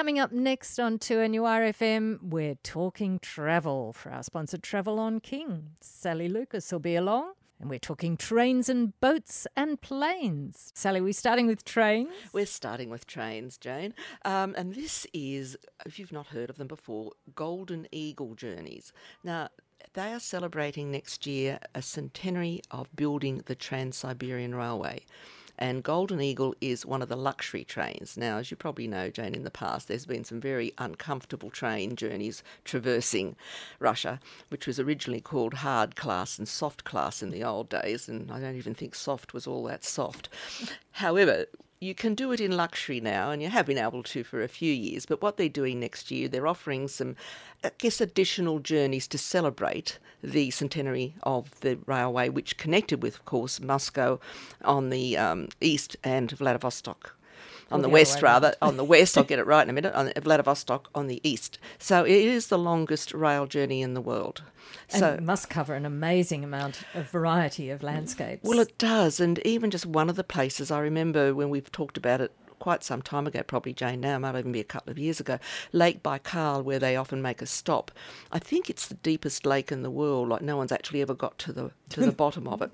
Coming up next on 2NURFM, we're talking travel for our sponsor Travel on King. Sally Lucas will be along. And we're talking trains and boats and planes. Sally, we're starting with trains? We're starting with trains, Jane. Um, and this is, if you've not heard of them before, Golden Eagle Journeys. Now, they are celebrating next year a centenary of building the Trans Siberian Railway and Golden Eagle is one of the luxury trains. Now, as you probably know, Jane, in the past, there's been some very uncomfortable train journeys traversing Russia, which was originally called hard class and soft class in the old days, and I don't even think soft was all that soft. However, you can do it in luxury now, and you have been able to for a few years. But what they're doing next year, they're offering some, I guess, additional journeys to celebrate the centenary of the railway, which connected with, of course, Moscow on the um, east and Vladivostok on the, west rather on the west i'll get it right in a minute on vladivostok on the east so it is the longest rail journey in the world so it must cover an amazing amount of variety of landscapes well it does and even just one of the places i remember when we've talked about it quite some time ago, probably Jane now, might even be a couple of years ago, Lake Baikal, where they often make a stop. I think it's the deepest lake in the world. Like no one's actually ever got to the to the bottom of it.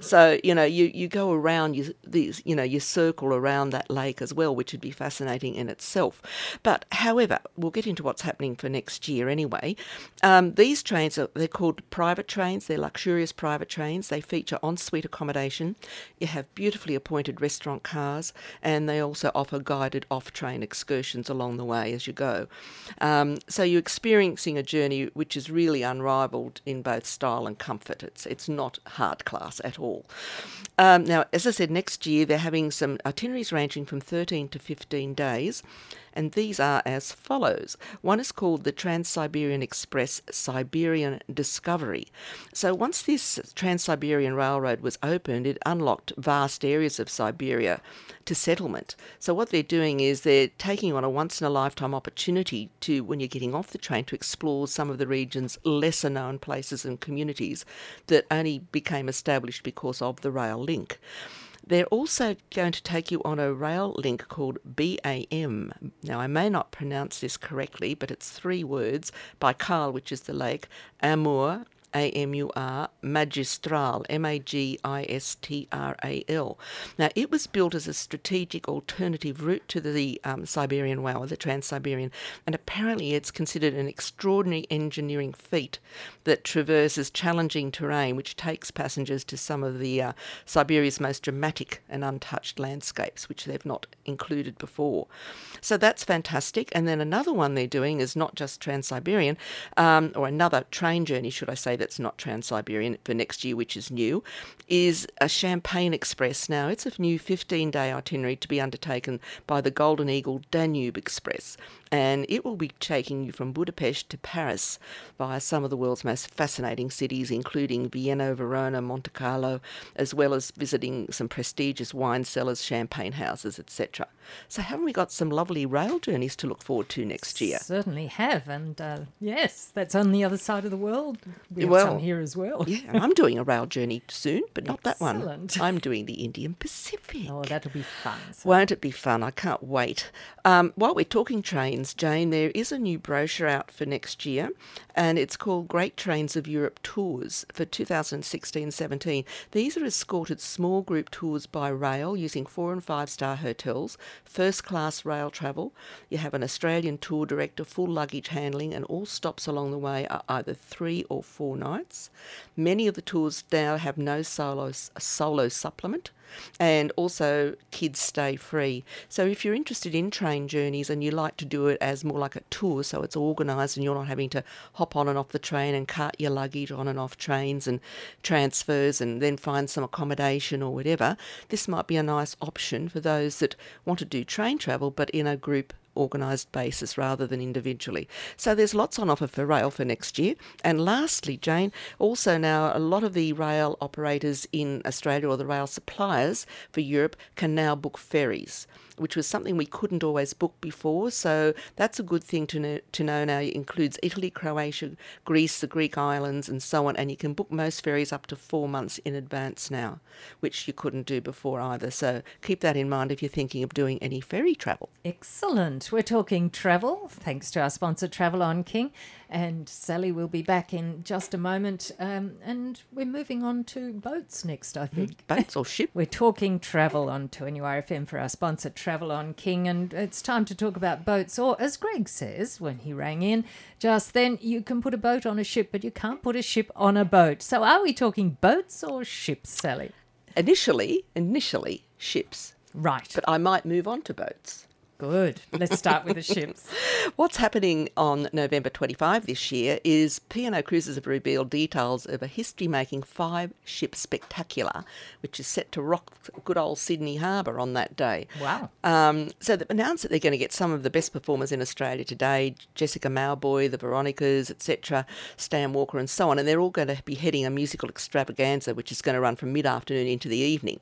So you know, you, you go around you these you know you circle around that lake as well, which would be fascinating in itself. But however, we'll get into what's happening for next year anyway. Um, these trains are they're called private trains. They're luxurious private trains. They feature ensuite accommodation. You have beautifully appointed restaurant cars, and they also offer guided off-train excursions along the way as you go. Um, so you're experiencing a journey which is really unrivaled in both style and comfort. It's it's not hard class at all. Um, now, as I said, next year they're having some itineraries ranging from 13 to 15 days, and these are as follows. One is called the Trans Siberian Express Siberian Discovery. So, once this Trans Siberian Railroad was opened, it unlocked vast areas of Siberia to settlement. So, what they're doing is they're taking on a once in a lifetime opportunity to, when you're getting off the train, to explore some of the region's lesser known places and communities that only became established because of the rail link. They're also going to take you on a rail link called BAM. Now, I may not pronounce this correctly, but it's three words Baikal, which is the lake, Amur, a M U R, Magistral, M A G I S T R A L. Now, it was built as a strategic alternative route to the um, Siberian Railway, the Trans Siberian, and apparently it's considered an extraordinary engineering feat that traverses challenging terrain, which takes passengers to some of the uh, Siberia's most dramatic and untouched landscapes, which they've not included before. So that's fantastic. And then another one they're doing is not just Trans Siberian, um, or another train journey, should I say, that that's not Trans Siberian for next year, which is new, is a Champagne Express. Now, it's a new 15 day itinerary to be undertaken by the Golden Eagle Danube Express and it will be taking you from Budapest to Paris via some of the world's most fascinating cities, including Vienna, Verona, Monte Carlo, as well as visiting some prestigious wine cellars, champagne houses, etc. So, haven't we got some lovely rail journeys to look forward to next year? Certainly have, and uh, yes, that's on the other side of the world. We have well, some here as well. yeah, I'm doing a rail journey soon, but not that one. I'm doing the Indian Pacific. Oh, that'll be fun. So. Won't it be fun? I can't wait. Um, while we're talking trains, trains, Jane, there is a new brochure out for next year, and it's called Great Trains of Europe Tours for 2016 17. These are escorted small group tours by rail using four and five star hotels, first class rail travel. You have an Australian tour director, full luggage handling, and all stops along the way are either three or four nights. Many of the tours now have no solo, solo supplement and also kids stay free. So if you're interested in train journeys and you like to do it as more like a tour, so it's organised and you're not having to hop on and off the train and cart your luggage on and off trains and transfers and then find some accommodation or whatever, this might be a nice option for those that want to do train travel but in a group organised basis rather than individually. So there's lots on offer for rail for next year. And lastly, Jane, also now a lot of the rail operators in Australia or the rail suppliers for Europe can now book ferries which was something we couldn't always book before. So that's a good thing to know, to know now. It includes Italy, Croatia, Greece, the Greek islands, and so on. And you can book most ferries up to four months in advance now, which you couldn't do before either. So keep that in mind if you're thinking of doing any ferry travel. Excellent. Right, we're talking travel, thanks to our sponsor, Travel on King. And Sally will be back in just a moment. Um, and we're moving on to boats next, I think. Boats or ship? We're talking travel on 2NURFM for our sponsor, Travel on King. And it's time to talk about boats. Or, as Greg says when he rang in just then, you can put a boat on a ship, but you can't put a ship on a boat. So, are we talking boats or ships, Sally? Initially, initially, ships. Right. But I might move on to boats. Good. Let's start with the ships. What's happening on November 25 this year is P&O Cruises have revealed details of a history-making five-ship spectacular, which is set to rock good old Sydney Harbour on that day. Wow. Um, so they've announced that they're going to get some of the best performers in Australia today, Jessica Mauboy, the Veronicas, etc., Stan Walker and so on, and they're all going to be heading a musical extravaganza, which is going to run from mid-afternoon into the evening.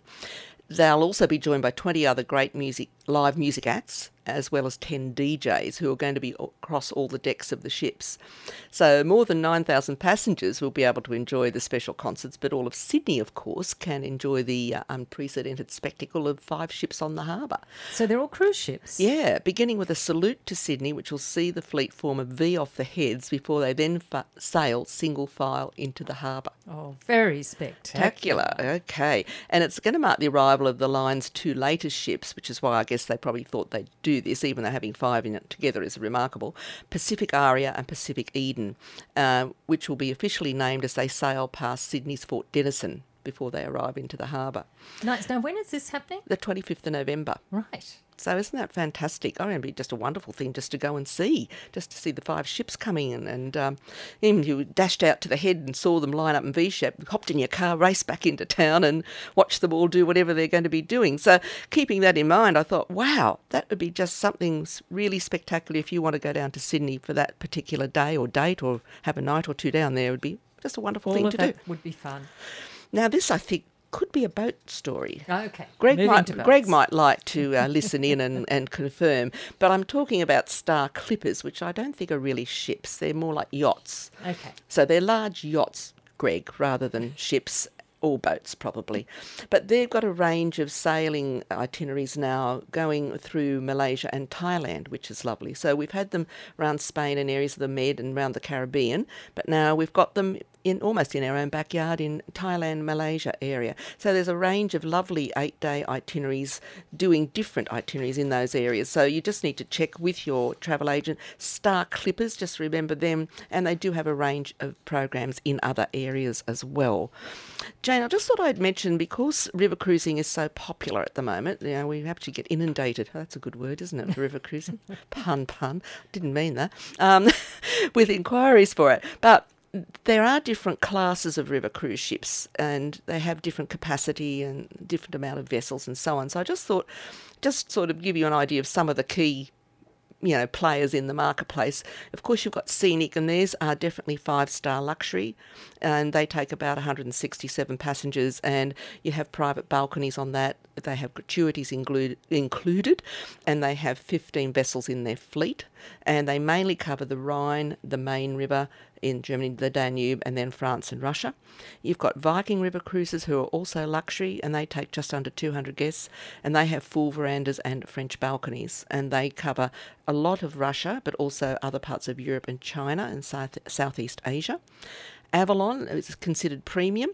They'll also be joined by 20 other great music live music acts as well as 10 DJs who are going to be across all the decks of the ships. So, more than 9,000 passengers will be able to enjoy the special concerts, but all of Sydney, of course, can enjoy the uh, unprecedented spectacle of five ships on the harbour. So, they're all cruise ships? Yeah, beginning with a salute to Sydney, which will see the fleet form a V off the heads before they then fa- sail single file into the harbour. Oh, very spectacular. Spectacular, okay. And it's going to mark the arrival of the line's two latest ships, which is why I guess they probably thought they'd do this, even though having five in it together is remarkable. Pacific Aria and Pacific Eden, uh, which will be officially named as they sail past Sydney's Fort Denison before they arrive into the harbour. Nice. Now, when is this happening? The 25th of November. Right. So isn't that fantastic? I reckon it'd be just a wonderful thing just to go and see, just to see the five ships coming in. And um, you dashed out to the head and saw them line up in V shape, hopped in your car, raced back into town, and watched them all do whatever they're going to be doing. So keeping that in mind, I thought, wow, that would be just something really spectacular if you want to go down to Sydney for that particular day or date, or have a night or two down there. It would be just a wonderful all thing to do. Would be fun. Now, this I think could be a boat story. Okay. Greg Moving might. Greg might like to uh, listen in and, and confirm, but I'm talking about Star Clippers, which I don't think are really ships. They're more like yachts. Okay. So they're large yachts, Greg, rather than ships or boats, probably. But they've got a range of sailing itineraries now going through Malaysia and Thailand, which is lovely. So we've had them around Spain and areas of the Med and around the Caribbean, but now we've got them in almost in our own backyard in Thailand, Malaysia area. So there's a range of lovely eight day itineraries doing different itineraries in those areas. So you just need to check with your travel agent. Star Clippers, just remember them, and they do have a range of programs in other areas as well. Jane, I just thought I'd mention because river cruising is so popular at the moment, you know, we actually get inundated. Oh, that's a good word, isn't it? River cruising. pun, pun. Didn't mean that. Um, with inquiries for it. But there are different classes of river cruise ships and they have different capacity and different amount of vessels and so on. So I just thought, just sort of give you an idea of some of the key you know players in the marketplace. Of course, you've got Scenic, and theirs are definitely five star luxury, and they take about 167 passengers, and you have private balconies on that. They have gratuities include, included, and they have 15 vessels in their fleet, and they mainly cover the Rhine, the Main River in Germany, the Danube, and then France and Russia. You've got Viking River Cruises, who are also luxury, and they take just under 200 guests, and they have full verandas and French balconies, and they cover a lot of Russia, but also other parts of Europe and China and South, Southeast Asia. Avalon is considered premium.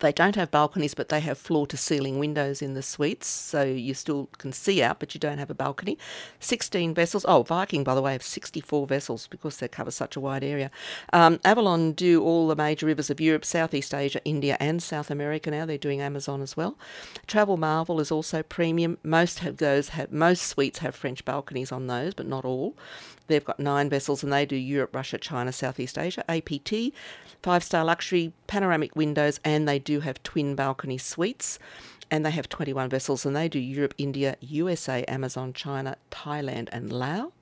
They don't have balconies, but they have floor to ceiling windows in the suites, so you still can see out, but you don't have a balcony. 16 vessels. Oh, Viking, by the way, have 64 vessels because they cover such a wide area. Um, Avalon do all the major rivers of Europe, Southeast Asia, India, and South America now. They're doing Amazon as well. Travel Marvel is also premium. Most have those have most suites have French balconies on those, but not all. They've got nine vessels and they do Europe, Russia, China, Southeast Asia. APT, five star luxury, panoramic windows, and they do have twin balcony suites. And they have 21 vessels and they do Europe, India, USA, Amazon, China, Thailand, and Laos.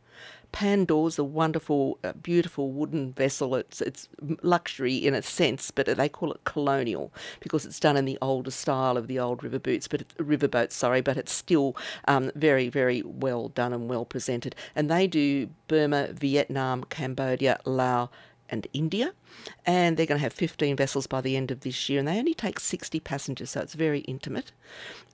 Pandaw's a wonderful, uh, beautiful wooden vessel. It's it's luxury in a sense, but they call it colonial because it's done in the older style of the old river boots, but it, riverboats, sorry, but it's still um, very very well done and well presented. And they do Burma, Vietnam, Cambodia, Laos, and India. And they're going to have 15 vessels by the end of this year, and they only take 60 passengers, so it's very intimate.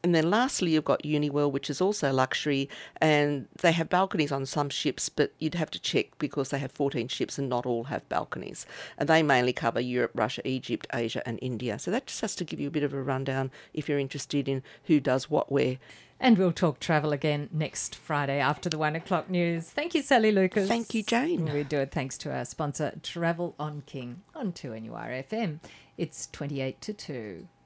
And then lastly, you've got Uniworld, which is also luxury, and they have balconies on some ships, but you'd have to check because they have 14 ships and not all have balconies. And they mainly cover Europe, Russia, Egypt, Asia, and India. So that just has to give you a bit of a rundown if you're interested in who does what where. And we'll talk travel again next Friday after the one o'clock news. Thank you, Sally Lucas. Thank you, Jane. We do it thanks to our sponsor, Travel on King on 2NURFM. It's 28 to 2.